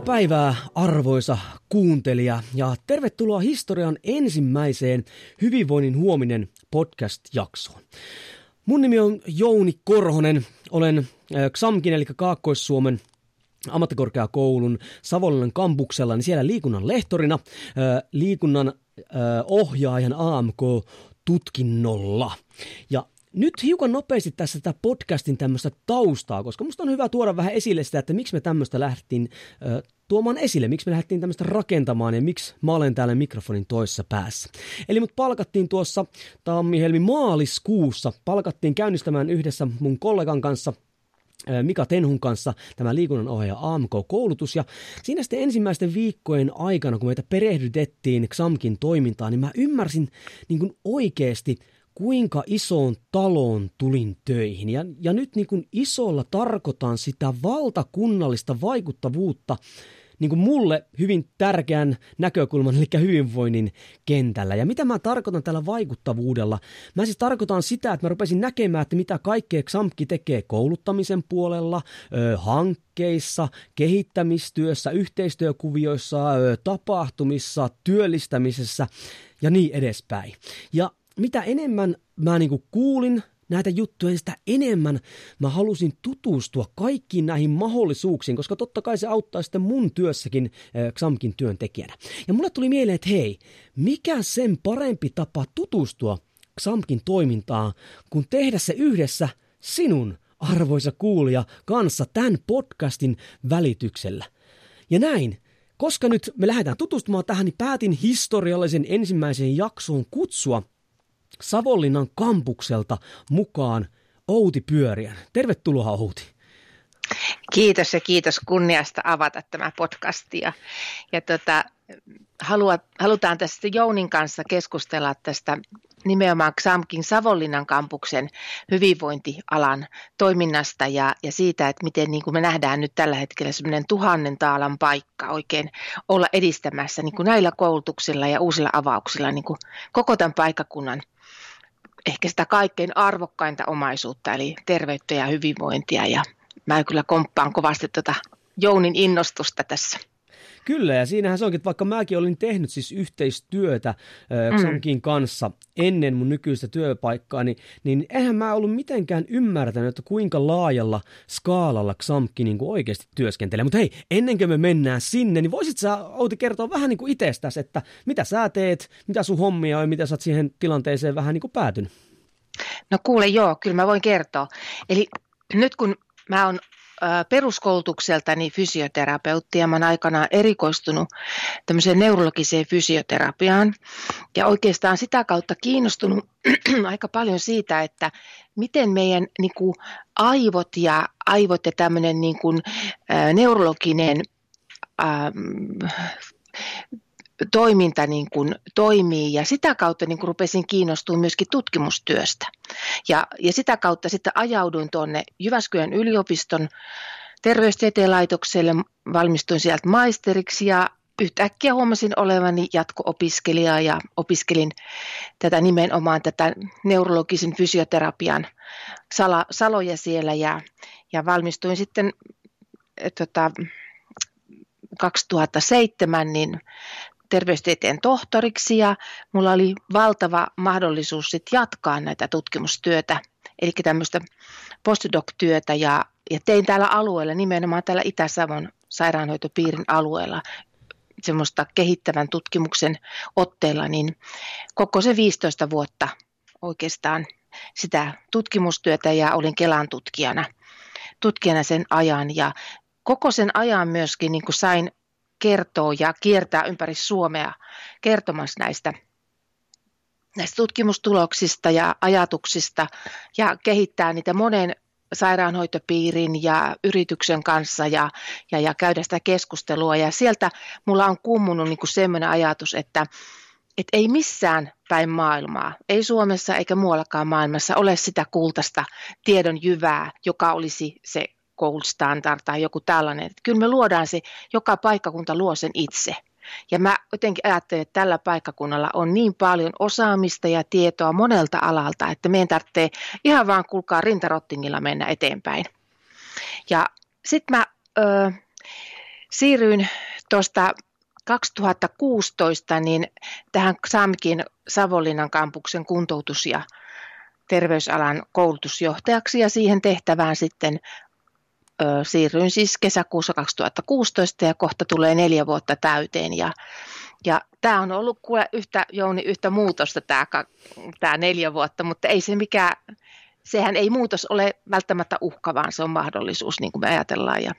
Hyvää päivää arvoisa kuuntelija ja tervetuloa historian ensimmäiseen Hyvinvoinnin huominen podcast-jaksoon. Mun nimi on Jouni Korhonen, olen XAMKin eli Kaakkois-Suomen ammattikorkeakoulun Savonlinnan kampuksella, niin siellä liikunnan lehtorina, liikunnan ohjaajan AMK-tutkinnolla. Ja nyt hiukan nopeasti tässä tätä podcastin tämmöistä taustaa, koska musta on hyvä tuoda vähän esille sitä, että miksi me tämmöistä lähdettiin ö, tuomaan esille, miksi me lähdettiin tämmöistä rakentamaan ja miksi mä olen täällä mikrofonin toisessa päässä. Eli mut palkattiin tuossa tammi-helmi maaliskuussa, palkattiin käynnistämään yhdessä mun kollegan kanssa Mika Tenhun kanssa tämä liikunnanohjaaja AMK-koulutus. Ja siinä sitten ensimmäisten viikkojen aikana, kun meitä perehdytettiin XAMKin toimintaan, niin mä ymmärsin niin kuin oikeasti kuinka isoon taloon tulin töihin. Ja, ja nyt niin kuin isolla tarkoitan sitä valtakunnallista vaikuttavuutta niin kuin mulle hyvin tärkeän näkökulman, eli hyvinvoinnin kentällä. Ja mitä mä tarkoitan tällä vaikuttavuudella? Mä siis tarkoitan sitä, että mä rupesin näkemään, että mitä kaikkea XAMKki tekee kouluttamisen puolella, ö, hankkeissa, kehittämistyössä, yhteistyökuvioissa, tapahtumissa, työllistämisessä ja niin edespäin. Ja mitä enemmän mä niinku kuulin näitä juttuja, niin sitä enemmän mä halusin tutustua kaikkiin näihin mahdollisuuksiin, koska totta kai se auttaa sitten mun työssäkin äh, XAMKin työntekijänä. Ja mulle tuli mieleen, että hei, mikä sen parempi tapa tutustua XAMKin toimintaan, kun tehdä se yhdessä sinun, arvoisa kuulija, kanssa tämän podcastin välityksellä. Ja näin, koska nyt me lähdetään tutustumaan tähän, niin päätin historiallisen ensimmäisen jaksoon kutsua Savonlinnan kampukselta mukaan Outi Pyöriän. Tervetuloa Outi. Kiitos ja kiitos kunniasta avata tämä podcast. Ja, ja tota, haluat, halutaan tästä Jounin kanssa keskustella tästä nimenomaan XAMKin Savonlinnan kampuksen hyvinvointialan toiminnasta ja, ja siitä, että miten niin kuin me nähdään nyt tällä hetkellä semmoinen tuhannen taalan paikka oikein olla edistämässä niin kuin näillä koulutuksilla ja uusilla avauksilla niin kuin koko tämän paikkakunnan ehkä sitä kaikkein arvokkainta omaisuutta, eli terveyttä ja hyvinvointia. Ja mä kyllä komppaan kovasti tuota Jounin innostusta tässä. Kyllä, ja siinähän se onkin, että vaikka mäkin olin tehnyt siis yhteistyötä Xamkin mm. kanssa ennen mun nykyistä työpaikkaa, niin, niin eihän mä ollut mitenkään ymmärtänyt, että kuinka laajalla skaalalla Xamki niin oikeasti työskentelee. Mutta hei, ennen kuin me mennään sinne, niin voisit sä Outi kertoa vähän niin kuin itsestäsi, että mitä sä teet, mitä sun hommia on ja mitä sä oot siihen tilanteeseen vähän niin kuin päätynyt? No kuule joo, kyllä mä voin kertoa. Eli nyt kun mä oon peruskoulutukseltani fysioterapeutti ja mä olen aikanaan erikoistunut tämmöiseen neurologiseen fysioterapiaan ja oikeastaan sitä kautta kiinnostunut aika paljon siitä, että miten meidän niin kuin, aivot ja aivot ja tämmöinen niin kuin, neurologinen ä, toiminta niin kuin toimii ja sitä kautta niin kuin rupesin kiinnostumaan myöskin tutkimustyöstä. Ja, ja sitä kautta sitten ajauduin tuonne Jyväskylän yliopiston terveystieteen laitokselle, valmistuin sieltä maisteriksi ja yhtäkkiä huomasin olevani jatko-opiskelija ja opiskelin tätä nimenomaan tätä neurologisen fysioterapian sala, saloja siellä ja, ja valmistuin sitten tota, 2007 niin terveystieteen tohtoriksi ja mulla oli valtava mahdollisuus sit jatkaa näitä tutkimustyötä, eli tämmöistä postdoc-työtä ja, ja tein täällä alueella, nimenomaan täällä Itä-Savon sairaanhoitopiirin alueella, semmoista kehittävän tutkimuksen otteella, niin koko se 15 vuotta oikeastaan sitä tutkimustyötä ja olin Kelan tutkijana, tutkijana sen ajan. Ja koko sen ajan myöskin niin kuin sain kertoo ja kiertää ympäri Suomea kertomassa näistä, näistä tutkimustuloksista ja ajatuksista ja kehittää niitä monen sairaanhoitopiirin ja yrityksen kanssa ja, ja, ja käydä sitä keskustelua. Ja sieltä mulla on kummunut niin sellainen ajatus, että, että ei missään päin maailmaa, ei Suomessa eikä muuallakaan maailmassa ole sitä kultaista tiedon jyvää, joka olisi se gold standard tai joku tällainen. Että kyllä me luodaan se, joka paikkakunta luo sen itse. Ja mä jotenkin ajattelen, että tällä paikkakunnalla on niin paljon osaamista ja tietoa monelta alalta, että meidän tarvitsee ihan vaan kulkaa rintarottingilla mennä eteenpäin. Ja sitten mä ö, siirryin tuosta 2016 niin tähän SAMKin Savonlinnan kampuksen kuntoutus- ja terveysalan koulutusjohtajaksi ja siihen tehtävään sitten siirryin siis kesäkuussa 2016 ja kohta tulee neljä vuotta täyteen ja, ja tämä on ollut kuule yhtä, Jouni, yhtä muutosta tämä, tämä neljä vuotta, mutta ei se mikään, sehän ei muutos ole välttämättä uhka, vaan se on mahdollisuus, niin kuin me ajatellaan ja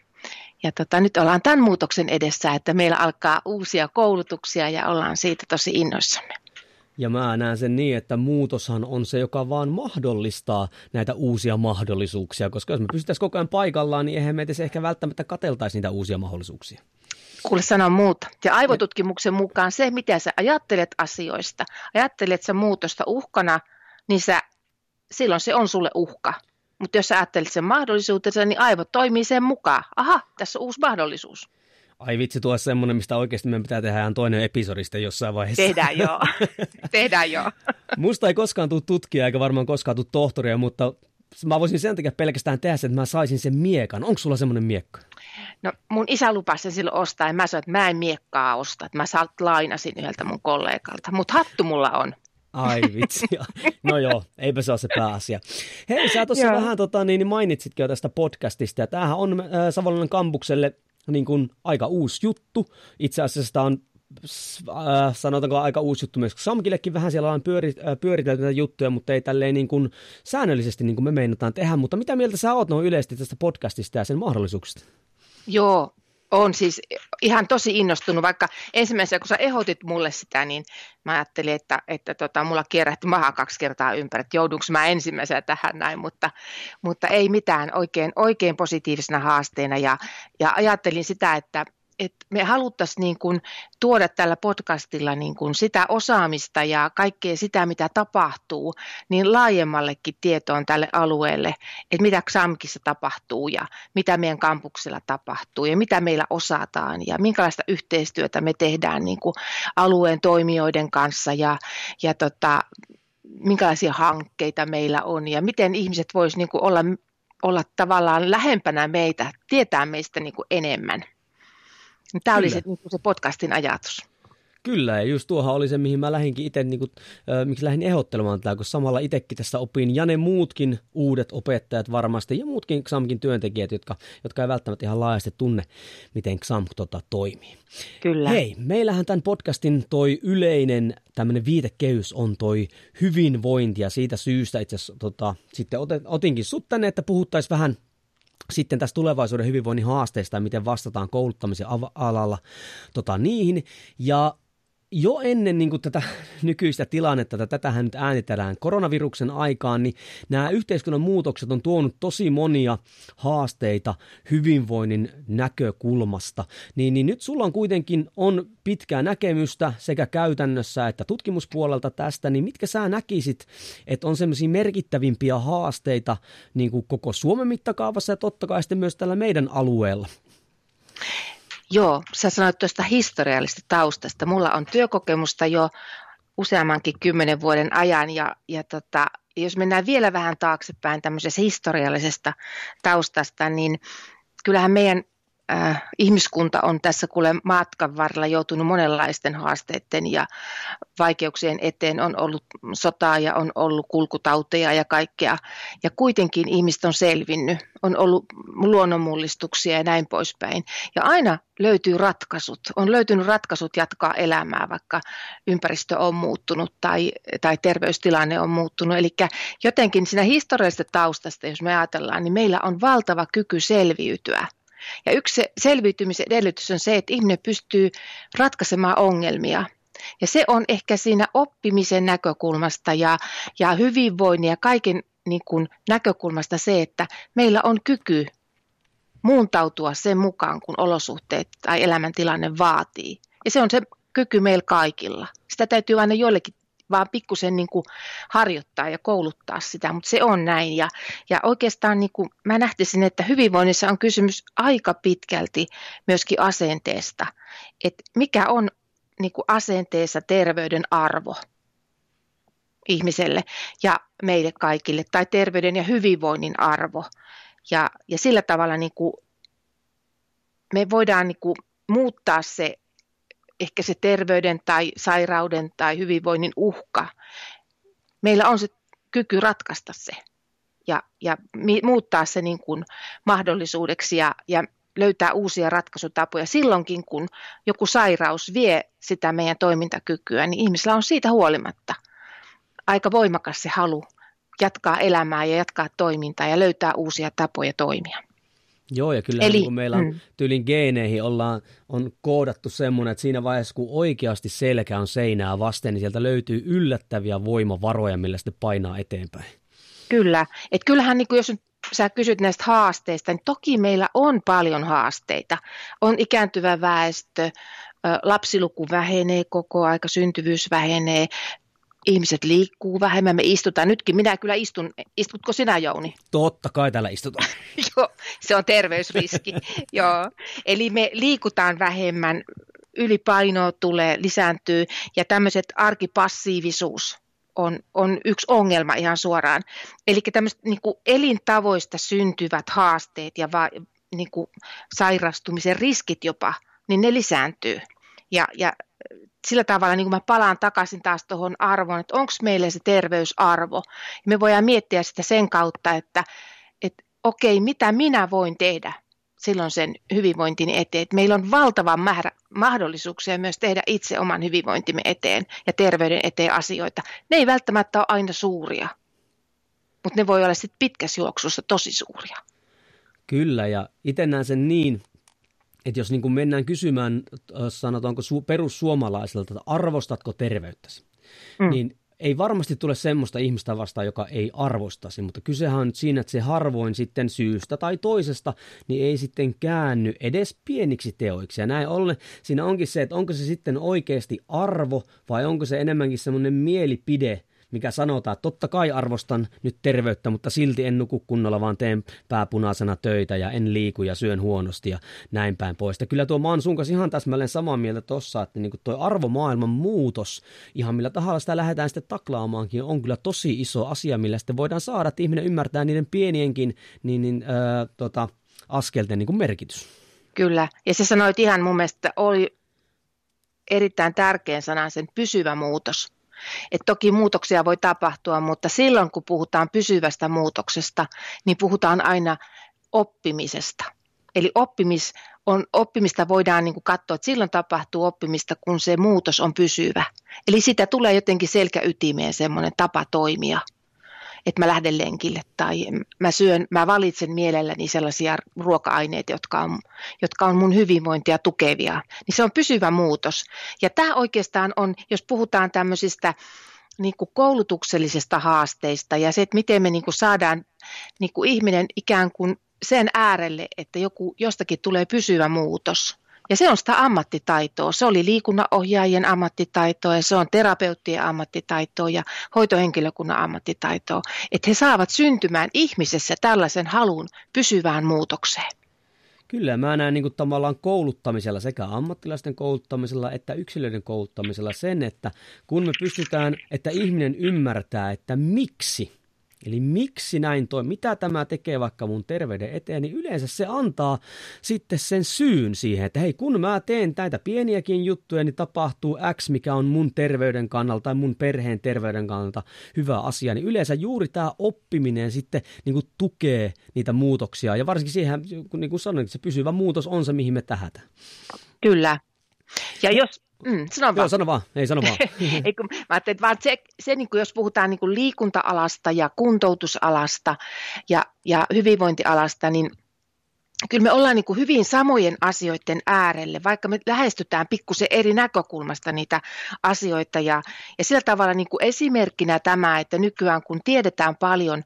ja tota, nyt ollaan tämän muutoksen edessä, että meillä alkaa uusia koulutuksia ja ollaan siitä tosi innoissamme. Ja mä näen sen niin, että muutoshan on se, joka vaan mahdollistaa näitä uusia mahdollisuuksia, koska jos me pystyttäisiin koko ajan paikallaan, niin eihän meitä ehkä välttämättä kateltaisi niitä uusia mahdollisuuksia. Kuule sanoa muuta. Ja aivotutkimuksen mukaan se, mitä sä ajattelet asioista, ajattelet sä muutosta uhkana, niin sä, silloin se on sulle uhka. Mutta jos sä ajattelet sen mahdollisuutensa, niin aivot toimii sen mukaan. Aha, tässä on uusi mahdollisuus. Ai vitsi, tuo semmoinen, mistä oikeasti meidän pitää tehdä ihan toinen episodista jossain vaiheessa. Tehdään joo. Tehdään joo. Musta ei koskaan tule tutkija eikä varmaan koskaan tule tohtoria, mutta mä voisin sen takia pelkästään tehdä sen, että mä saisin sen miekan. Onko sulla semmoinen miekka? No mun isä lupasi sen silloin ostaa ja mä sanoin, että mä en miekkaa osta. Että mä saat lainasin yhdeltä mun kollegalta, mutta hattu mulla on. Ai vitsi. No joo, eipä se ole se pääasia. Hei, sä tuossa vähän tota, niin, mainitsitkin jo tästä podcastista. Ja tämähän on äh, Savonlinnan kampukselle niin kuin aika uusi juttu. Itse asiassa tämä on äh, sanotaanko aika uusi juttu myös Samkillekin vähän siellä on pyöri, äh, pyöritelty näitä juttuja, mutta ei tälleen niin kuin säännöllisesti niin kuin me meinataan tehdä. Mutta mitä mieltä sä oot noin yleisesti tästä podcastista ja sen mahdollisuuksista? Joo, on siis ihan tosi innostunut, vaikka ensimmäisenä kun sä ehdotit mulle sitä, niin mä ajattelin, että, että tota, mulla kierrähti maha kaksi kertaa ympäri, että joudunko mä ensimmäisenä tähän näin, mutta, mutta ei mitään, oikein, oikein positiivisena haasteena. Ja, ja ajattelin sitä, että, että me haluttaisiin niin kuin tuoda tällä podcastilla niin kuin sitä osaamista ja kaikkea sitä, mitä tapahtuu, niin laajemmallekin tietoon tälle alueelle, että mitä XAMKissa tapahtuu ja mitä meidän kampuksella tapahtuu ja mitä meillä osataan ja minkälaista yhteistyötä me tehdään niin kuin alueen toimijoiden kanssa ja, ja tota, minkälaisia hankkeita meillä on ja miten ihmiset voisivat niin olla, olla tavallaan lähempänä meitä, tietää meistä niin kuin enemmän. Tämä oli se, niin se podcastin ajatus. Kyllä, ja just tuohan oli se, mihin mä lähdinkin itse, niin kuin, äh, miksi lähdin ehdottelemaan tätä, kun samalla itsekin tässä opin, ja ne muutkin uudet opettajat varmasti, ja muutkin XAMKin työntekijät, jotka, jotka ei välttämättä ihan laajasti tunne, miten XAM tota, toimii. Kyllä. Hei, meillähän tämän podcastin toi yleinen tämmöinen viitekehys on toi hyvinvointi, ja siitä syystä itse asiassa tota, sitten otinkin sut tänne, että puhuttaisiin vähän sitten tästä tulevaisuuden hyvinvoinnin haasteista ja miten vastataan kouluttamisen alalla tota, niihin. Ja jo ennen niin kuin tätä nykyistä tilannetta, että tätähän nyt äänitellään koronaviruksen aikaan, niin nämä yhteiskunnan muutokset on tuonut tosi monia haasteita hyvinvoinnin näkökulmasta. Niin, niin nyt sulla on kuitenkin on pitkää näkemystä sekä käytännössä että tutkimuspuolelta tästä, niin mitkä sä näkisit, että on semmoisia merkittävimpiä haasteita niin kuin koko Suomen mittakaavassa ja totta kai sitten myös tällä meidän alueella? Joo, sä sanoit tuosta historiallisesta taustasta. Mulla on työkokemusta jo useammankin kymmenen vuoden ajan ja, ja tota, jos mennään vielä vähän taaksepäin tämmöisestä historiallisesta taustasta, niin kyllähän meidän äh, ihmiskunta on tässä kuule matkan varrella joutunut monenlaisten haasteiden ja vaikeuksien eteen. On ollut sotaa ja on ollut kulkutauteja ja kaikkea. Ja kuitenkin ihmiset on selvinnyt. On ollut luonnonmullistuksia ja näin poispäin. Ja aina löytyy ratkaisut. On löytynyt ratkaisut jatkaa elämää, vaikka ympäristö on muuttunut tai, tai terveystilanne on muuttunut. Eli jotenkin siinä historiallisesta taustasta, jos me ajatellaan, niin meillä on valtava kyky selviytyä – ja yksi selviytymisen edellytys on se, että ihminen pystyy ratkaisemaan ongelmia. Ja se on ehkä siinä oppimisen näkökulmasta ja, ja hyvinvoinnin ja kaiken niin kuin näkökulmasta se, että meillä on kyky muuntautua sen mukaan, kun olosuhteet tai elämäntilanne vaatii. Ja se on se kyky meillä kaikilla. Sitä täytyy aina joillekin vaan pikkusen niin kuin harjoittaa ja kouluttaa sitä, mutta se on näin. Ja, ja oikeastaan niin kuin mä nähtisin, että hyvinvoinnissa on kysymys aika pitkälti myöskin asenteesta, että mikä on niin kuin asenteessa terveyden arvo ihmiselle ja meille kaikille, tai terveyden ja hyvinvoinnin arvo. Ja, ja sillä tavalla niin kuin me voidaan niin kuin muuttaa se ehkä se terveyden tai sairauden tai hyvinvoinnin uhka. Meillä on se kyky ratkaista se ja, ja muuttaa se niin kuin mahdollisuudeksi ja, ja löytää uusia ratkaisutapoja. Silloinkin, kun joku sairaus vie sitä meidän toimintakykyä, niin ihmisellä on siitä huolimatta aika voimakas se halu jatkaa elämää ja jatkaa toimintaa ja löytää uusia tapoja toimia. Joo, ja kyllä Eli, kun meillä on mm. tyylin geeneihin ollaan, on koodattu semmoinen, että siinä vaiheessa kun oikeasti selkä on seinää vasten, niin sieltä löytyy yllättäviä voimavaroja, millä sitten painaa eteenpäin. Kyllä, että kyllähän niin kuin jos sä kysyt näistä haasteista, niin toki meillä on paljon haasteita. On ikääntyvä väestö, lapsiluku vähenee koko aika, syntyvyys vähenee, ihmiset liikkuu vähemmän, me istutaan. Nytkin minä kyllä istun. Istutko sinä, Jouni? Totta kai täällä istutaan. Joo, se on terveysriski. Joo. Eli me liikutaan vähemmän, ylipaino tulee, lisääntyy ja tämmöiset arkipassiivisuus on, on yksi ongelma ihan suoraan. Eli tämmöiset niin elintavoista syntyvät haasteet ja va, niin sairastumisen riskit jopa, niin ne lisääntyy. Ja, ja sillä tavalla niin kuin mä palaan takaisin taas tuohon arvoon, että onko meille se terveysarvo. Ja me voidaan miettiä sitä sen kautta, että, että okei, mitä minä voin tehdä silloin sen hyvinvointini eteen. Meillä on valtava määrä mahdollisuuksia myös tehdä itse oman hyvinvointimme eteen ja terveyden eteen asioita. Ne ei välttämättä ole aina suuria, mutta ne voi olla sitten pitkässä juoksussa tosi suuria. Kyllä, ja itse näen sen niin, että jos niin kuin mennään kysymään, sanotaanko su- perussuomalaisilta, että arvostatko terveyttäsi, mm. niin ei varmasti tule semmoista ihmistä vastaan, joka ei arvostasi, mutta kysehän on nyt siinä, että se harvoin sitten syystä tai toisesta, niin ei sitten käänny edes pieniksi teoiksi. Ja näin ollen siinä onkin se, että onko se sitten oikeasti arvo vai onko se enemmänkin semmoinen mielipide, mikä sanotaan, että totta kai arvostan nyt terveyttä, mutta silti en nuku kunnolla, vaan teen pääpunaisena töitä ja en liiku ja syön huonosti ja näin päin pois. Ja kyllä tuo oon sun kanssa ihan täsmälleen samaa mieltä tossa, että niin tuo arvomaailman muutos, ihan millä tahalla sitä lähdetään sitten taklaamaankin, on kyllä tosi iso asia, millä sitten voidaan saada, että ihminen ymmärtää niiden pienienkin niin, niin, äh, tota, askelten niin kuin merkitys. Kyllä, ja se sanoit ihan mun mielestä oli erittäin tärkeän sanan sen pysyvä muutos. Et toki muutoksia voi tapahtua, mutta silloin kun puhutaan pysyvästä muutoksesta, niin puhutaan aina oppimisesta. Eli oppimis on, oppimista voidaan niin kuin katsoa, että silloin tapahtuu oppimista, kun se muutos on pysyvä. Eli sitä tulee jotenkin selkäytimeen semmoinen tapa toimia että mä lähden lenkille tai mä syön, mä valitsen mielelläni sellaisia ruoka-aineita, jotka on, jotka on mun hyvinvointia tukevia. Niin se on pysyvä muutos. Ja tämä oikeastaan on, jos puhutaan tämmöisistä niin kuin koulutuksellisista haasteista ja se, että miten me niin kuin saadaan niin kuin ihminen ikään kuin sen äärelle, että joku, jostakin tulee pysyvä muutos – ja se on sitä ammattitaitoa. Se oli liikunnanohjaajien ammattitaitoa ja se on terapeuttien ammattitaitoa ja hoitohenkilökunnan ammattitaitoa. Että he saavat syntymään ihmisessä tällaisen halun pysyvään muutokseen. Kyllä, mä näen niin kuin tavallaan kouluttamisella, sekä ammattilaisten kouluttamisella että yksilöiden kouluttamisella sen, että kun me pystytään, että ihminen ymmärtää, että miksi Eli miksi näin toi, mitä tämä tekee vaikka mun terveyden eteen, niin yleensä se antaa sitten sen syyn siihen, että hei kun mä teen näitä pieniäkin juttuja, niin tapahtuu X, mikä on mun terveyden kannalta tai mun perheen terveyden kannalta hyvä asia, niin yleensä juuri tämä oppiminen sitten niin kuin tukee niitä muutoksia ja varsinkin siihen, niin kuin sanoin, se pysyvä muutos on se, mihin me tähätään. Kyllä. Ja jos, Mm, sano vaan. Joo, sano vaan. Ei, sano vaan. Ei, kun, mä että vaan se, se niin kuin jos puhutaan niin kuin liikunta-alasta ja kuntoutusalasta ja, ja hyvinvointialasta, niin kyllä me ollaan niin kuin hyvin samojen asioiden äärelle, vaikka me lähestytään pikkusen eri näkökulmasta niitä asioita. Ja, ja sillä tavalla niin kuin esimerkkinä tämä, että nykyään kun tiedetään paljon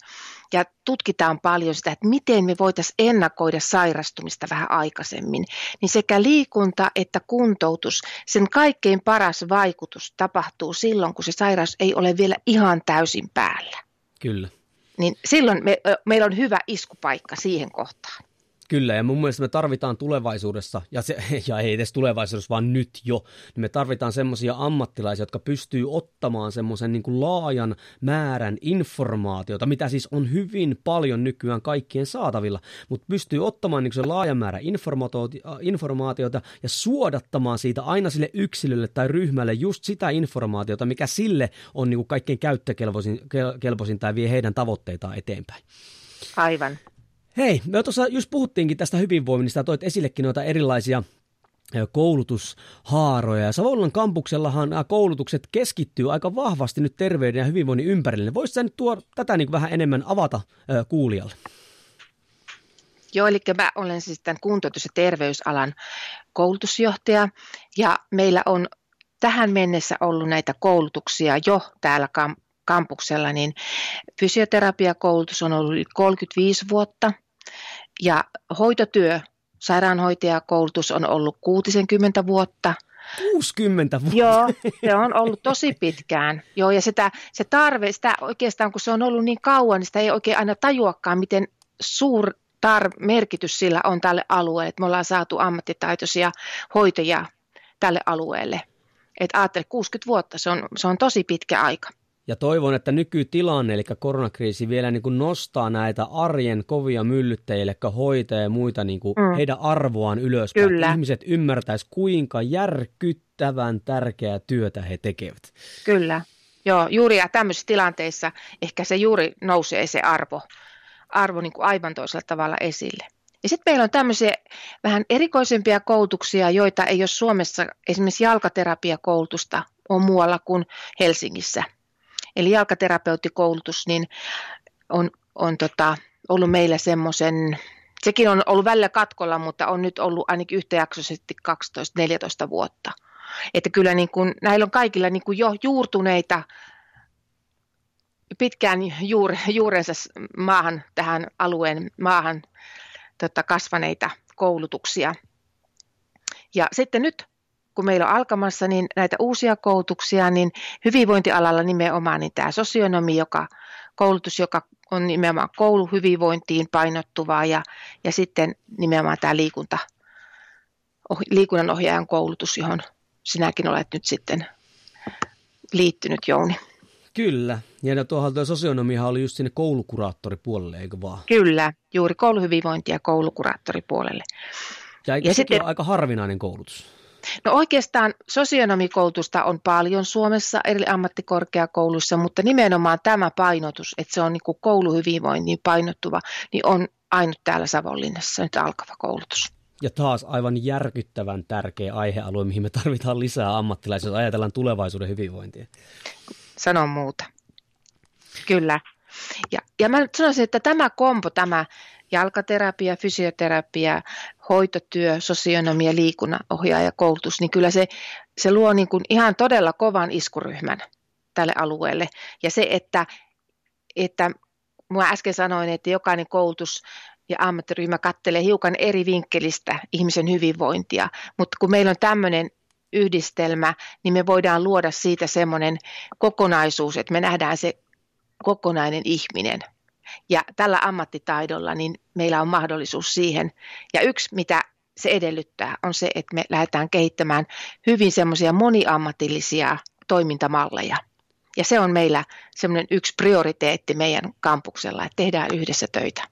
ja tutkitaan paljon sitä, että miten me voitaisiin ennakoida sairastumista vähän aikaisemmin, niin sekä liikunta että kuntoutus, sen kaikkein paras vaikutus tapahtuu silloin, kun se sairaus ei ole vielä ihan täysin päällä. Kyllä. Niin silloin me, meillä on hyvä iskupaikka siihen kohtaan. Kyllä, ja mun mielestä me tarvitaan tulevaisuudessa, ja, se, ja ei edes tulevaisuudessa, vaan nyt jo, niin me tarvitaan semmoisia ammattilaisia, jotka pystyy ottamaan semmoisen niin kuin laajan määrän informaatiota, mitä siis on hyvin paljon nykyään kaikkien saatavilla, mutta pystyy ottamaan niin sen laajan määrän informaatiota ja suodattamaan siitä aina sille yksilölle tai ryhmälle just sitä informaatiota, mikä sille on niin kuin kaikkein käyttökelpoisin tai vie heidän tavoitteitaan eteenpäin. Aivan. Hei, me tuossa just puhuttiinkin tästä hyvinvoinnista ja toit esillekin noita erilaisia koulutushaaroja. Ja Savonlinnan kampuksellahan nämä koulutukset keskittyy aika vahvasti nyt terveyden ja hyvinvoinnin ympärille. Voisitko nyt tuo tätä niin vähän enemmän avata kuulijalle? Joo, eli mä olen siis tämän kuntoutus- ja terveysalan koulutusjohtaja ja meillä on tähän mennessä ollut näitä koulutuksia jo täällä kampuksella, niin fysioterapiakoulutus on ollut 35 vuotta – ja hoitotyö, sairaanhoitajakoulutus on ollut 60 vuotta. 60 vuotta? Joo, se on ollut tosi pitkään. Joo, ja sitä, se tarve, sitä oikeastaan kun se on ollut niin kauan, niin sitä ei oikein aina tajuakaan, miten suur tar- merkitys sillä on tälle alueelle. Että me ollaan saatu ammattitaitoisia hoitajia tälle alueelle. Että ajattele, 60 vuotta, se on, se on tosi pitkä aika. Ja toivon, että nykytilanne, eli koronakriisi, vielä niin kuin nostaa näitä arjen kovia myllyttäjiä, eli hoitajia ja muita niin kuin mm. heidän arvoaan ylöspäin. Kyllä. Ihmiset ymmärtäisivät, kuinka järkyttävän tärkeää työtä he tekevät. Kyllä. Joo, juuri ja tämmöisissä tilanteissa ehkä se juuri nousee se arvo, arvo niin kuin aivan toisella tavalla esille. Ja sitten meillä on tämmöisiä vähän erikoisempia koulutuksia, joita ei ole Suomessa, esimerkiksi jalkaterapiakoulutusta on muualla kuin Helsingissä – Eli jalkaterapeuttikoulutus niin on, on tota, ollut meillä semmoisen, sekin on ollut välillä katkolla, mutta on nyt ollut ainakin yhtäjaksoisesti 12-14 vuotta. Että kyllä niin kuin, näillä on kaikilla niin kuin jo juurtuneita pitkään juur, juurensa maahan, tähän alueen maahan tota, kasvaneita koulutuksia. Ja sitten nyt kun meillä on alkamassa niin näitä uusia koulutuksia, niin hyvinvointialalla nimenomaan niin tämä sosionomi, joka, koulutus, joka on nimenomaan kouluhyvinvointiin painottuvaa ja, ja sitten nimenomaan tämä liikunta, oh, liikunnanohjaajan koulutus, johon sinäkin olet nyt sitten liittynyt, Jouni. Kyllä, ja tuohon tuo sosionomihan oli just sinne koulukuraattoripuolelle, eikö vaan? Kyllä, juuri kouluhyvinvointi ja koulukuraattoripuolelle. Ja, ja sitten aika harvinainen koulutus? No oikeastaan sosionomikoulutusta on paljon Suomessa eri ammattikorkeakouluissa, mutta nimenomaan tämä painotus, että se on niin kouluhyvinvointiin painottuva, niin on ainut täällä Savonlinnassa nyt alkava koulutus. Ja taas aivan järkyttävän tärkeä aihealue, mihin me tarvitaan lisää ammattilaisia, jos ajatellaan tulevaisuuden hyvinvointia. Sanon muuta. Kyllä. Ja, ja mä sanoisin, että tämä kompo, tämä jalkaterapia, fysioterapia, hoitotyö, sosionomia, liikunnanohjaaja, koulutus, niin kyllä se, se luo niin kuin ihan todella kovan iskuryhmän tälle alueelle. Ja se, että, että minä äsken sanoin, että jokainen koulutus ja ammattiryhmä kattelee hiukan eri vinkkelistä ihmisen hyvinvointia, mutta kun meillä on tämmöinen yhdistelmä, niin me voidaan luoda siitä semmoinen kokonaisuus, että me nähdään se kokonainen ihminen – ja tällä ammattitaidolla niin meillä on mahdollisuus siihen. Ja yksi, mitä se edellyttää, on se, että me lähdetään kehittämään hyvin semmoisia moniammatillisia toimintamalleja. Ja se on meillä semmoinen yksi prioriteetti meidän kampuksella, että tehdään yhdessä töitä.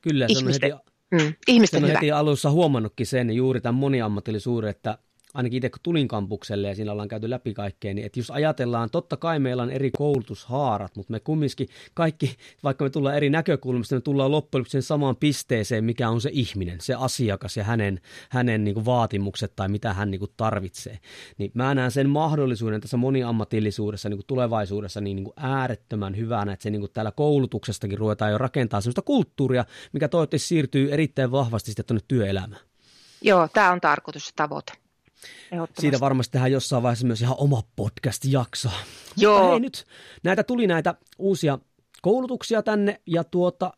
Kyllä, ihmisten, heti, mm, ihmisten hyvä. heti alussa huomannutkin sen juuri tämän moniammatillisuuden, että ainakin itse kun tulin kampukselle ja siinä ollaan käyty läpi kaikkea, niin että jos ajatellaan, totta kai meillä on eri koulutushaarat, mutta me kumminkin kaikki, vaikka me tullaan eri näkökulmista, me tullaan loppujen sen samaan pisteeseen, mikä on se ihminen, se asiakas ja hänen, hänen niin kuin vaatimukset tai mitä hän niin kuin tarvitsee. Niin mä näen sen mahdollisuuden tässä moniammatillisuudessa niin kuin tulevaisuudessa niin, niin kuin äärettömän hyvänä, että se niin kuin täällä koulutuksestakin ruvetaan jo rakentaa sellaista kulttuuria, mikä toivottavasti siirtyy erittäin vahvasti sitten tuonne työelämään. Joo, tämä on tarkoitus ja tavoite. Siitä varmasti tehdään jossain vaiheessa myös ihan oma podcast-jakso. Joo. Mutta hei nyt, näitä tuli näitä uusia koulutuksia tänne ja tuota,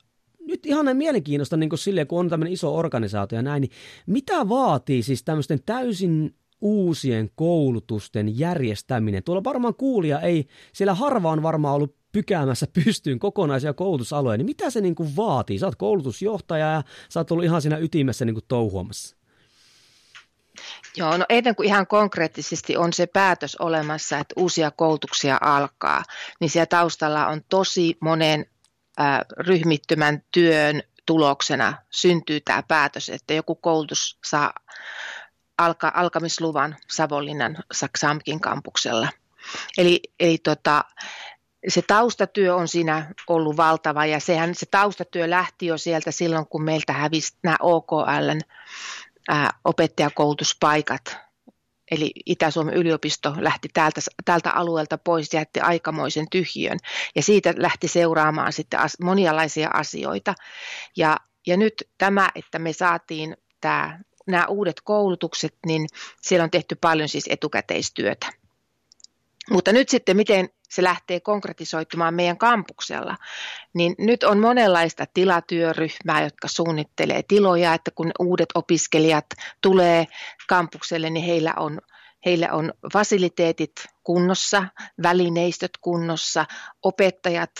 nyt ihan mielenkiintoista niin kuin silleen, kun on tämmöinen iso organisaatio ja näin, niin mitä vaatii siis tämmöisten täysin uusien koulutusten järjestäminen? Tuolla varmaan kuulija ei, siellä harva on varmaan ollut pykäämässä pystyyn kokonaisia koulutusalueita, niin mitä se niin kuin vaatii? Sä oot koulutusjohtaja ja sä oot ollut ihan siinä ytimessä niin kuin touhuamassa. Joo, no ennen kuin ihan konkreettisesti on se päätös olemassa, että uusia koulutuksia alkaa, niin siellä taustalla on tosi monen äh, ryhmittymän työn tuloksena syntyy tämä päätös, että joku koulutus saa alka, alkamisluvan Savonlinnan Saksamkin kampuksella. Eli, eli tota, se taustatyö on siinä ollut valtava ja sehän se taustatyö lähti jo sieltä silloin, kun meiltä hävisi nämä OKLn opettajakoulutuspaikat. Eli Itä-Suomen yliopisto lähti täältä, tältä alueelta pois jätti aikamoisen tyhjön. Ja siitä lähti seuraamaan sitten monialaisia asioita. Ja, ja nyt tämä, että me saatiin tämä, nämä uudet koulutukset, niin siellä on tehty paljon siis etukäteistyötä. Mutta nyt sitten, miten se lähtee konkretisoitumaan meidän kampuksella, niin nyt on monenlaista tilatyöryhmää, jotka suunnittelee tiloja, että kun uudet opiskelijat tulee kampukselle, niin heillä on Heillä on fasiliteetit kunnossa, välineistöt kunnossa, opettajat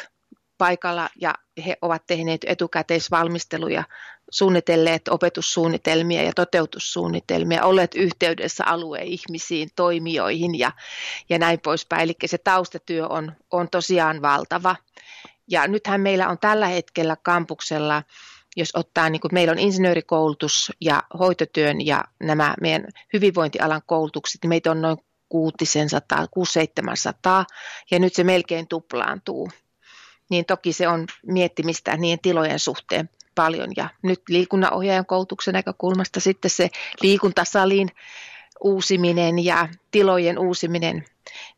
paikalla ja he ovat tehneet etukäteisvalmisteluja, suunnitelleet opetussuunnitelmia ja toteutussuunnitelmia, olleet yhteydessä alueen ihmisiin, toimijoihin ja, ja näin poispäin. Eli se taustatyö on, on tosiaan valtava. Ja nythän meillä on tällä hetkellä kampuksella, jos ottaa, niin kuin meillä on insinöörikoulutus ja hoitotyön ja nämä meidän hyvinvointialan koulutukset, niin meitä on noin 600, 700 ja nyt se melkein tuplaantuu niin toki se on miettimistä niiden tilojen suhteen paljon. Ja nyt liikunnanohjaajan koulutuksen näkökulmasta sitten se liikuntasalin uusiminen ja tilojen uusiminen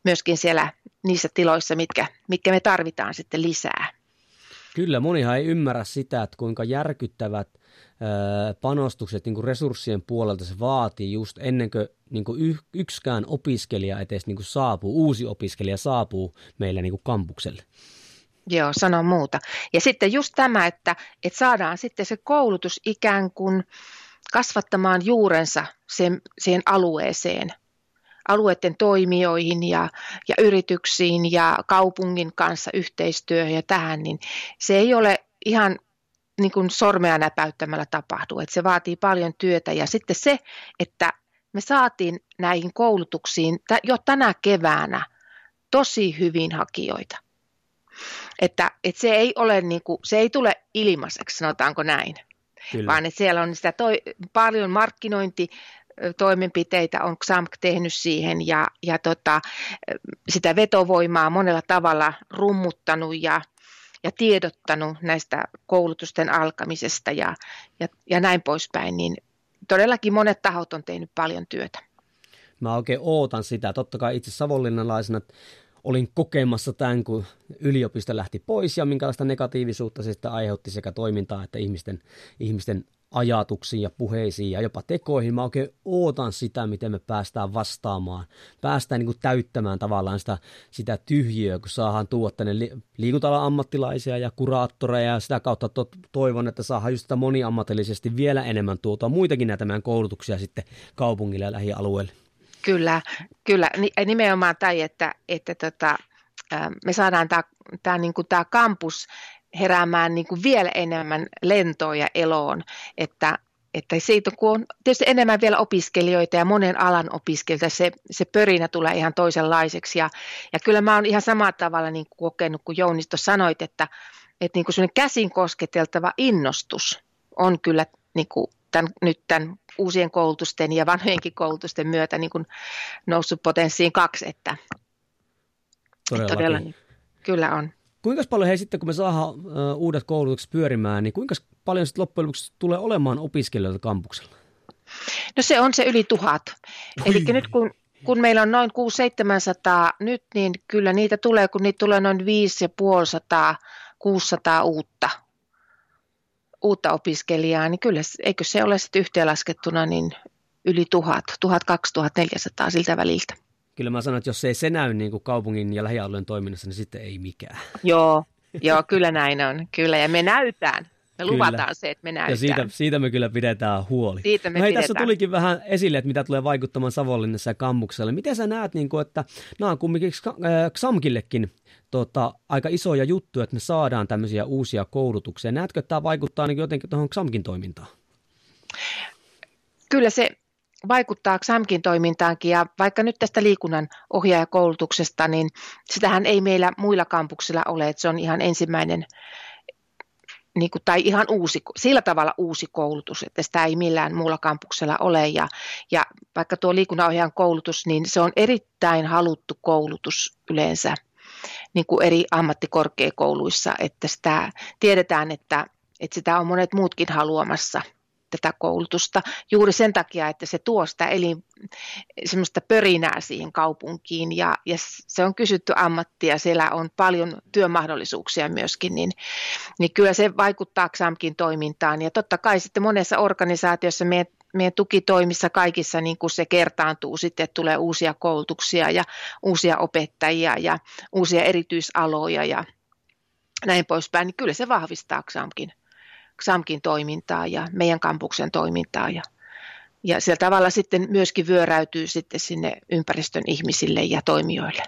myöskin siellä niissä tiloissa, mitkä, mitkä me tarvitaan sitten lisää. Kyllä, monihan ei ymmärrä sitä, että kuinka järkyttävät panostukset niin kuin resurssien puolelta se vaatii just ennen kuin, niin kuin yksikään opiskelija edes niin saapuu, uusi opiskelija saapuu meille niin kuin kampukselle. Joo, sano muuta. Ja sitten just tämä, että, että saadaan sitten se koulutus ikään kuin kasvattamaan juurensa sen, siihen alueeseen, alueiden toimijoihin ja, ja yrityksiin ja kaupungin kanssa yhteistyöhön ja tähän, niin se ei ole ihan niin kuin sormea näpäyttämällä tapahdu, että se vaatii paljon työtä ja sitten se, että me saatiin näihin koulutuksiin jo tänä keväänä tosi hyvin hakijoita. Että, että se, ei ole niin kuin, se ei tule ilmaiseksi, sanotaanko näin, Kyllä. vaan että siellä on sitä toi, paljon markkinointi, toimenpiteitä on XAMK tehnyt siihen ja, ja tota, sitä vetovoimaa monella tavalla rummuttanut ja, ja tiedottanut näistä koulutusten alkamisesta ja, ja, ja näin poispäin, niin todellakin monet tahot on tehnyt paljon työtä. Mä oikein ootan sitä. Totta kai itse savonlinnalaisena olin kokemassa tämän, kun yliopisto lähti pois ja minkälaista negatiivisuutta se sitten aiheutti sekä toimintaa että ihmisten, ihmisten ajatuksiin ja puheisiin ja jopa tekoihin. Mä oikein ootan sitä, miten me päästään vastaamaan, päästään niin kuin täyttämään tavallaan sitä, sitä tyhjiöä, kun saadaan tuoda tänne li- liikuntalan ammattilaisia ja kuraattoreja ja sitä kautta to- toivon, että saadaan just sitä moniammatillisesti vielä enemmän tuota muitakin näitä meidän koulutuksia sitten kaupungille ja lähialueille. Kyllä, kyllä. Nimenomaan tämä, että, että tota, me saadaan tämä, tämä, niin kuin tämä kampus heräämään niin kuin vielä enemmän lentoon ja eloon, että, että siitä kun on tietysti enemmän vielä opiskelijoita ja monen alan opiskelijoita, se, se pörinä tulee ihan toisenlaiseksi. Ja, ja kyllä mä oon ihan samalla tavalla niin kuin kokenut, kun Jounis sanoit, että, että niin kuin käsin kosketeltava innostus on kyllä niin kuin tämän, nyt tämän uusien koulutusten ja vanhojenkin koulutusten myötä niin kuin noussut potenssiin kaksi, että todella niin, kyllä on. Kuinka paljon hei sitten, kun me saadaan uh, uudet koulutukset pyörimään, niin kuinka paljon sitten loppujen lopuksi tulee olemaan opiskelijoita kampuksella? No se on se yli tuhat. Eli nyt kun, kun meillä on noin 600-700 nyt, niin kyllä niitä tulee, kun niitä tulee noin 550 600 uutta, uutta opiskelijaa, niin kyllä, eikö se ole sitten yhteenlaskettuna niin yli 1000, 1200, 400 siltä väliltä. Kyllä mä sanon, että jos ei se näy niin kuin kaupungin ja lähialueen toiminnassa, niin sitten ei mikään. Joo, joo, kyllä näin on. Kyllä, ja me näytään. Me kyllä. luvataan se, että me näytään. Ja siitä, siitä me kyllä pidetään huoli. Siitä me no hei, pidetään. tässä tulikin vähän esille, että mitä tulee vaikuttamaan Savonlinnassa ja kammuksella. Miten sä näet, niin kuin, että nämä on kumminkin XAMKillekin tota, aika isoja juttuja, että me saadaan tämmöisiä uusia koulutuksia. Näetkö, että tämä vaikuttaa niin jotenkin tuohon XAMKin toimintaan? Kyllä se vaikuttaa XAMKin toimintaankin ja vaikka nyt tästä liikunnan ohjaajakoulutuksesta, niin sitähän ei meillä muilla kampuksilla ole, että se on ihan ensimmäinen niin kuin, tai ihan uusi, sillä tavalla uusi koulutus, että sitä ei millään muulla kampuksella ole. Ja, ja vaikka tuo liikunnanohjaajan koulutus, niin se on erittäin haluttu koulutus yleensä niin kuin eri ammattikorkeakouluissa, että sitä tiedetään, että, että sitä on monet muutkin haluamassa – tätä koulutusta juuri sen takia, että se tuo sitä eli semmoista pörinää siihen kaupunkiin. Ja, ja se on kysytty ammattia, siellä on paljon työmahdollisuuksia myöskin, niin, niin kyllä se vaikuttaa XAMKin toimintaan. Ja totta kai sitten monessa organisaatiossa meidän meidän tukitoimissa kaikissa niin kuin se kertaantuu sitten, että tulee uusia koulutuksia ja uusia opettajia ja uusia erityisaloja ja näin poispäin, niin kyllä se vahvistaa XAMKin XAMKin toimintaa ja meidän kampuksen toimintaa ja, ja sillä tavalla sitten myöskin vyöräytyy sitten sinne ympäristön ihmisille ja toimijoille.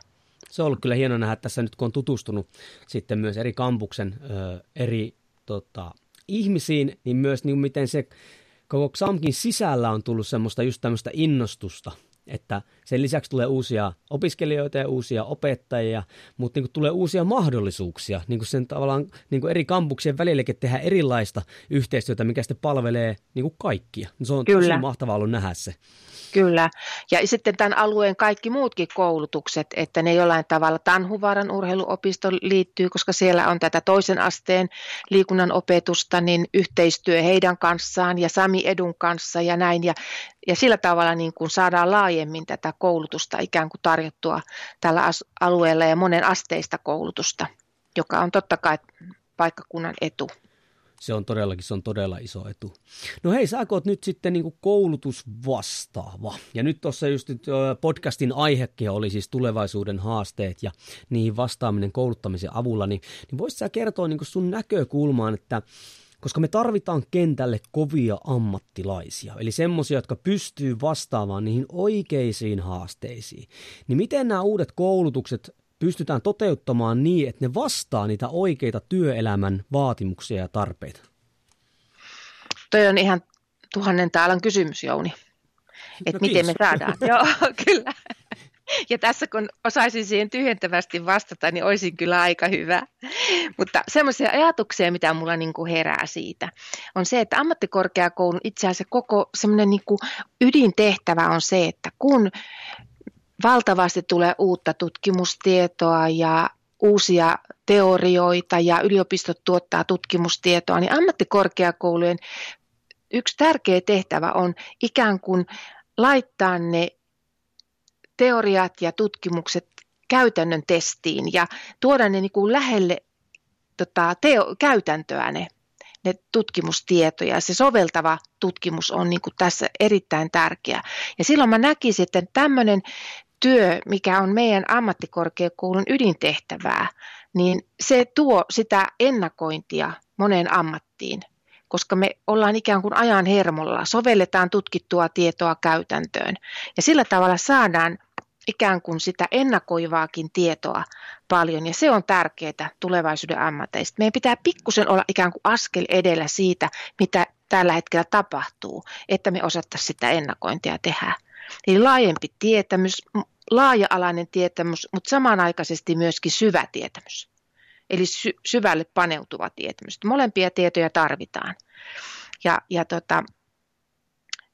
Se on ollut kyllä hieno nähdä tässä nyt, kun on tutustunut sitten myös eri kampuksen ö, eri tota, ihmisiin, niin myös niin miten se koko XAMKin sisällä on tullut semmoista just tämmöistä innostusta että sen lisäksi tulee uusia opiskelijoita ja uusia opettajia, mutta niin kuin tulee uusia mahdollisuuksia niin kuin sen tavallaan niin kuin eri kampuksien välilläkin tehdä erilaista yhteistyötä, mikä sitten palvelee niin kuin kaikkia. Se on Kyllä. tosi mahtavaa ollut nähdä se. Kyllä. Ja sitten tämän alueen kaikki muutkin koulutukset, että ne jollain tavalla Tanhuvaaran urheiluopisto liittyy, koska siellä on tätä toisen asteen liikunnan opetusta, niin yhteistyö heidän kanssaan ja Sami Edun kanssa ja näin. Ja, ja sillä tavalla niin kuin saadaan laajemmin tätä koulutusta ikään kuin tarjottua tällä alueella ja monen asteista koulutusta, joka on totta kai paikkakunnan etu se on todellakin se on todella iso etu. No hei, sä oot nyt sitten niin koulutusvastaava. Ja nyt tuossa just podcastin aihekin oli siis tulevaisuuden haasteet ja niihin vastaaminen kouluttamisen avulla, niin, niin voisit sä kertoa niin sun näkökulmaan, että koska me tarvitaan kentälle kovia ammattilaisia, eli semmoisia, jotka pystyy vastaamaan niihin oikeisiin haasteisiin. Niin miten nämä uudet koulutukset pystytään toteuttamaan niin, että ne vastaa niitä oikeita työelämän vaatimuksia ja tarpeita? Toi on ihan tuhannen taalan kysymys, Jouni. Että no, miten me saadaan. Joo, kyllä. Ja tässä kun osaisin siihen tyhjentävästi vastata, niin olisin kyllä aika hyvä. Mutta semmoisia ajatuksia, mitä mulla niin kuin herää siitä, on se, että ammattikorkeakoulun itse asiassa koko semmoinen niin kuin ydintehtävä on se, että kun valtavasti tulee uutta tutkimustietoa ja uusia teorioita ja yliopistot tuottaa tutkimustietoa, niin ammattikorkeakoulujen yksi tärkeä tehtävä on ikään kuin laittaa ne teoriat ja tutkimukset käytännön testiin ja tuoda ne niin kuin lähelle tota, teo, käytäntöä ne, ne tutkimustietoja. Se soveltava tutkimus on niin kuin tässä erittäin tärkeä. Ja silloin mä näkisin, että tämmöinen työ, mikä on meidän ammattikorkeakoulun ydintehtävää, niin se tuo sitä ennakointia moneen ammattiin, koska me ollaan ikään kuin ajan hermolla, sovelletaan tutkittua tietoa käytäntöön ja sillä tavalla saadaan ikään kuin sitä ennakoivaakin tietoa paljon ja se on tärkeää tulevaisuuden ammateista. Meidän pitää pikkusen olla ikään kuin askel edellä siitä, mitä tällä hetkellä tapahtuu, että me osattaisiin sitä ennakointia tehdä. Eli laajempi tietämys, laaja-alainen tietämys, mutta samanaikaisesti myöskin syvä tietämys. Eli sy- syvälle paneutuva tietämys. Molempia tietoja tarvitaan. Ja, ja tota,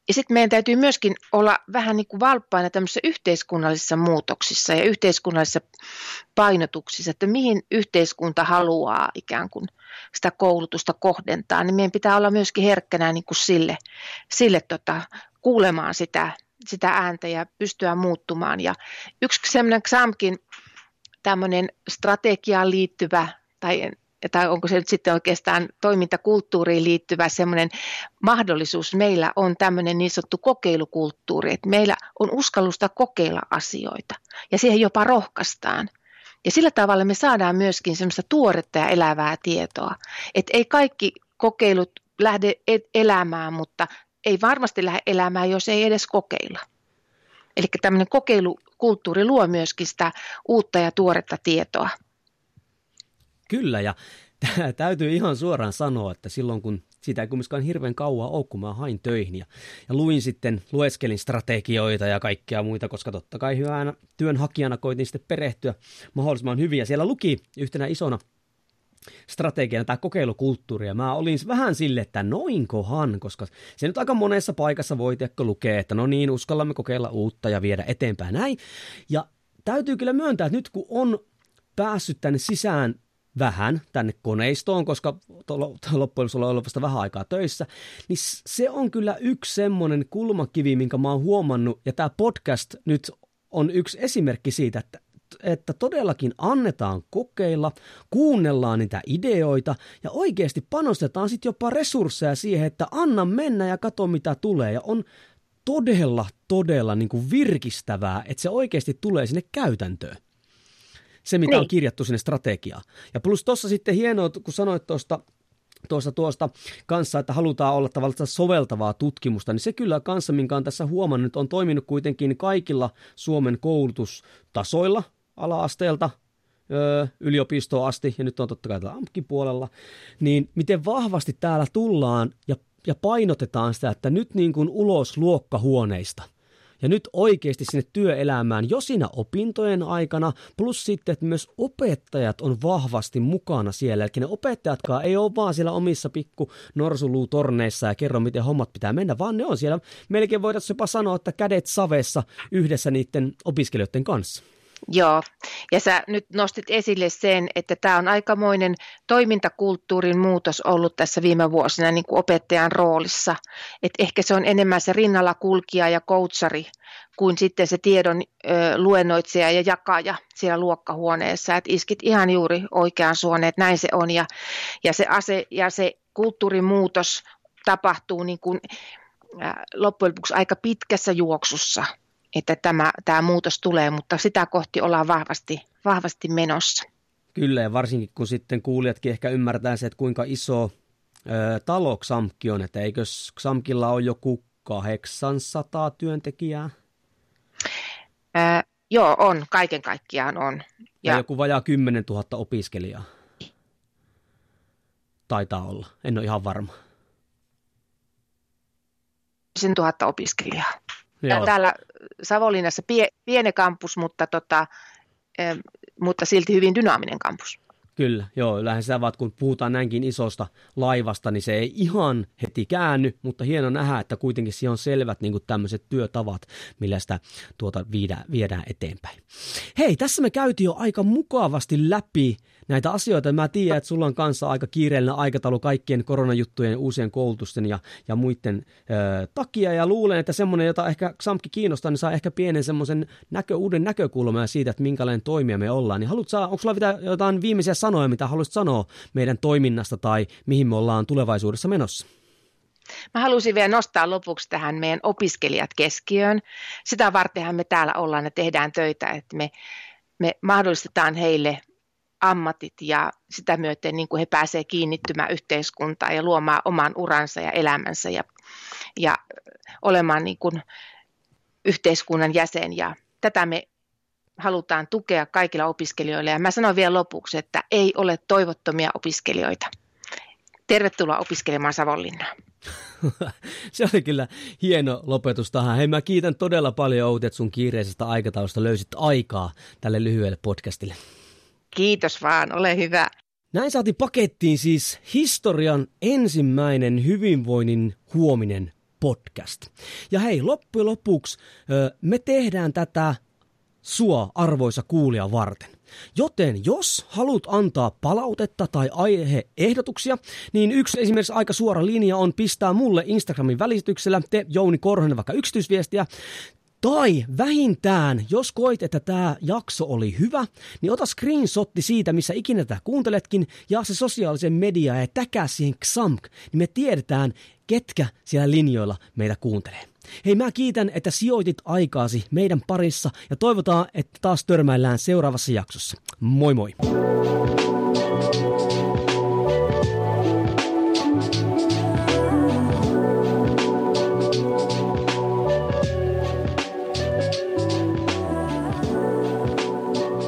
ja sitten meidän täytyy myöskin olla vähän niin kuin valppaina tämmöisissä yhteiskunnallisissa muutoksissa ja yhteiskunnallisissa painotuksissa, että mihin yhteiskunta haluaa ikään kuin sitä koulutusta kohdentaa, niin meidän pitää olla myöskin herkkänä niin kuin sille, sille tota, kuulemaan sitä, sitä ääntä ja pystyä muuttumaan. Ja yksi semmoinen XAMKin tämmöinen strategiaan liittyvä tai tai onko se nyt sitten oikeastaan toimintakulttuuriin liittyvä semmoinen mahdollisuus. Meillä on tämmöinen niin sanottu kokeilukulttuuri, että meillä on uskallusta kokeilla asioita ja siihen jopa rohkaistaan. Ja sillä tavalla me saadaan myöskin semmoista tuoretta ja elävää tietoa. Että ei kaikki kokeilut lähde e-, elämään, mutta ei varmasti lähde elämään, jos ei edes kokeilla. Eli tämmöinen kokeilukulttuuri luo myöskin sitä uutta ja tuoretta tietoa. Kyllä, ja täytyy ihan suoraan sanoa, että silloin kun sitä ei kumminkaan hirveän kauan ole, kun mä hain töihin ja, ja luin sitten, lueskelin strategioita ja kaikkea muita, koska totta kai hyvänä työnhakijana koitin sitten perehtyä mahdollisimman hyvin. Ja siellä luki yhtenä isona strategiana kokeilukulttuuri, ja mä olin vähän sille, että noinkohan, koska se nyt aika monessa paikassa voi lukea, että no niin, uskallamme kokeilla uutta ja viedä eteenpäin näin. Ja täytyy kyllä myöntää, että nyt kun on päässyt tänne sisään vähän tänne koneistoon, koska loppujen lopuksi ollut vasta vähän aikaa töissä, niin se on kyllä yksi semmoinen kulmakivi, minkä mä oon huomannut, ja tämä podcast nyt on yksi esimerkki siitä, että että todellakin annetaan kokeilla, kuunnellaan niitä ideoita ja oikeasti panostetaan sitten jopa resursseja siihen, että anna mennä ja katso mitä tulee. Ja on todella, todella niin kuin virkistävää, että se oikeasti tulee sinne käytäntöön se, mitä niin. on kirjattu sinne strategiaan. Ja plus tuossa sitten hienoa, kun sanoit tuosta tuosta, tuosta kanssa, että halutaan olla tavallaan soveltavaa tutkimusta, niin se kyllä kanssa, minkä on tässä huomannut, on toiminut kuitenkin kaikilla Suomen koulutustasoilla, ala-asteelta, yliopistoa asti, ja nyt on totta kai täällä puolella, niin miten vahvasti täällä tullaan ja, ja painotetaan sitä, että nyt niin kuin ulos luokkahuoneista ja nyt oikeasti sinne työelämään jo siinä opintojen aikana, plus sitten, että myös opettajat on vahvasti mukana siellä. Eli ne opettajatkaan ei ole vaan siellä omissa pikku norsuluutorneissa ja kerro, miten hommat pitää mennä, vaan ne on siellä, melkein voitaisiin jopa sanoa, että kädet savessa yhdessä niiden opiskelijoiden kanssa. Joo, ja sä nyt nostit esille sen, että tämä on aikamoinen toimintakulttuurin muutos ollut tässä viime vuosina niin kuin opettajan roolissa. Että ehkä se on enemmän se rinnalla kulkija ja coachari kuin sitten se tiedon ö, luennoitsija ja jakaja siellä luokkahuoneessa. Että iskit ihan juuri oikeaan suoneen, että näin se on. Ja, ja, se, ase, ja se kulttuurin muutos tapahtuu niin kuin, loppujen lopuksi aika pitkässä juoksussa – että tämä, tämä muutos tulee, mutta sitä kohti ollaan vahvasti, vahvasti menossa. Kyllä, ja varsinkin kun sitten kuulijatkin ehkä ymmärtää se, että kuinka iso ö, talo Xamki on, että eikö Xamkilla ole joku 800 työntekijää? Ää, joo, on, kaiken kaikkiaan on. Ja, ja joku vajaa 10 000 opiskelijaa. Taitaa olla, en ole ihan varma. 10 000 opiskelijaa. Joo. Täällä Savonlinnassa pie, pieni kampus, mutta, tota, mutta silti hyvin dynaaminen kampus. Kyllä, joo, yleensä sitä vaan, kun puhutaan näinkin isosta laivasta, niin se ei ihan heti käänny, mutta hieno nähdä, että kuitenkin siellä on selvät niin tämmöiset työtavat, millä sitä tuota viedään, viedään eteenpäin. Hei, tässä me käytiin jo aika mukavasti läpi näitä asioita. Mä tiedän, että sulla on kanssa aika kiireellinen aikataulu kaikkien koronajuttujen, uusien koulutusten ja, ja muiden ö, takia. Ja luulen, että semmoinen, jota ehkä Xamki kiinnostaa, niin saa ehkä pienen semmoisen näkö, uuden näkökulman siitä, että minkälainen toimija me ollaan. Niin haluat saa, onko sulla jotain viimeisiä sanoja, mitä haluaisit sanoa meidän toiminnasta tai mihin me ollaan tulevaisuudessa menossa? Mä halusin vielä nostaa lopuksi tähän meidän opiskelijat keskiöön. Sitä vartenhan me täällä ollaan ja tehdään töitä, että me, me mahdollistetaan heille ammatit ja sitä myöten niin kuin he pääsevät kiinnittymään yhteiskuntaan ja luomaan oman uransa ja elämänsä ja, ja olemaan niin kuin yhteiskunnan jäsen. Ja tätä me halutaan tukea kaikilla opiskelijoilla. Ja mä sanon vielä lopuksi, että ei ole toivottomia opiskelijoita. Tervetuloa opiskelemaan Savonlinnaan. Se oli kyllä hieno lopetus tähän. Hei, mä kiitän todella paljon Outi, että sun kiireisestä aikataulusta löysit aikaa tälle lyhyelle podcastille. Kiitos vaan, ole hyvä. Näin saatiin pakettiin siis historian ensimmäinen hyvinvoinnin huominen podcast. Ja hei, loppujen lopuksi me tehdään tätä sua arvoisa kuulija varten. Joten jos haluat antaa palautetta tai aiheehdotuksia, niin yksi esimerkiksi aika suora linja on pistää mulle Instagramin välityksellä, te Jouni Korhonen vaikka yksityisviestiä, tai vähintään, jos koit, että tämä jakso oli hyvä, niin ota screenshotti siitä, missä ikinä tätä kuunteletkin, ja se sosiaalisen media ja täkää siihen XAMK, niin me tiedetään, ketkä siellä linjoilla meitä kuuntelee. Hei, mä kiitän, että sijoitit aikaasi meidän parissa ja toivotaan, että taas törmäillään seuraavassa jaksossa. Moi moi!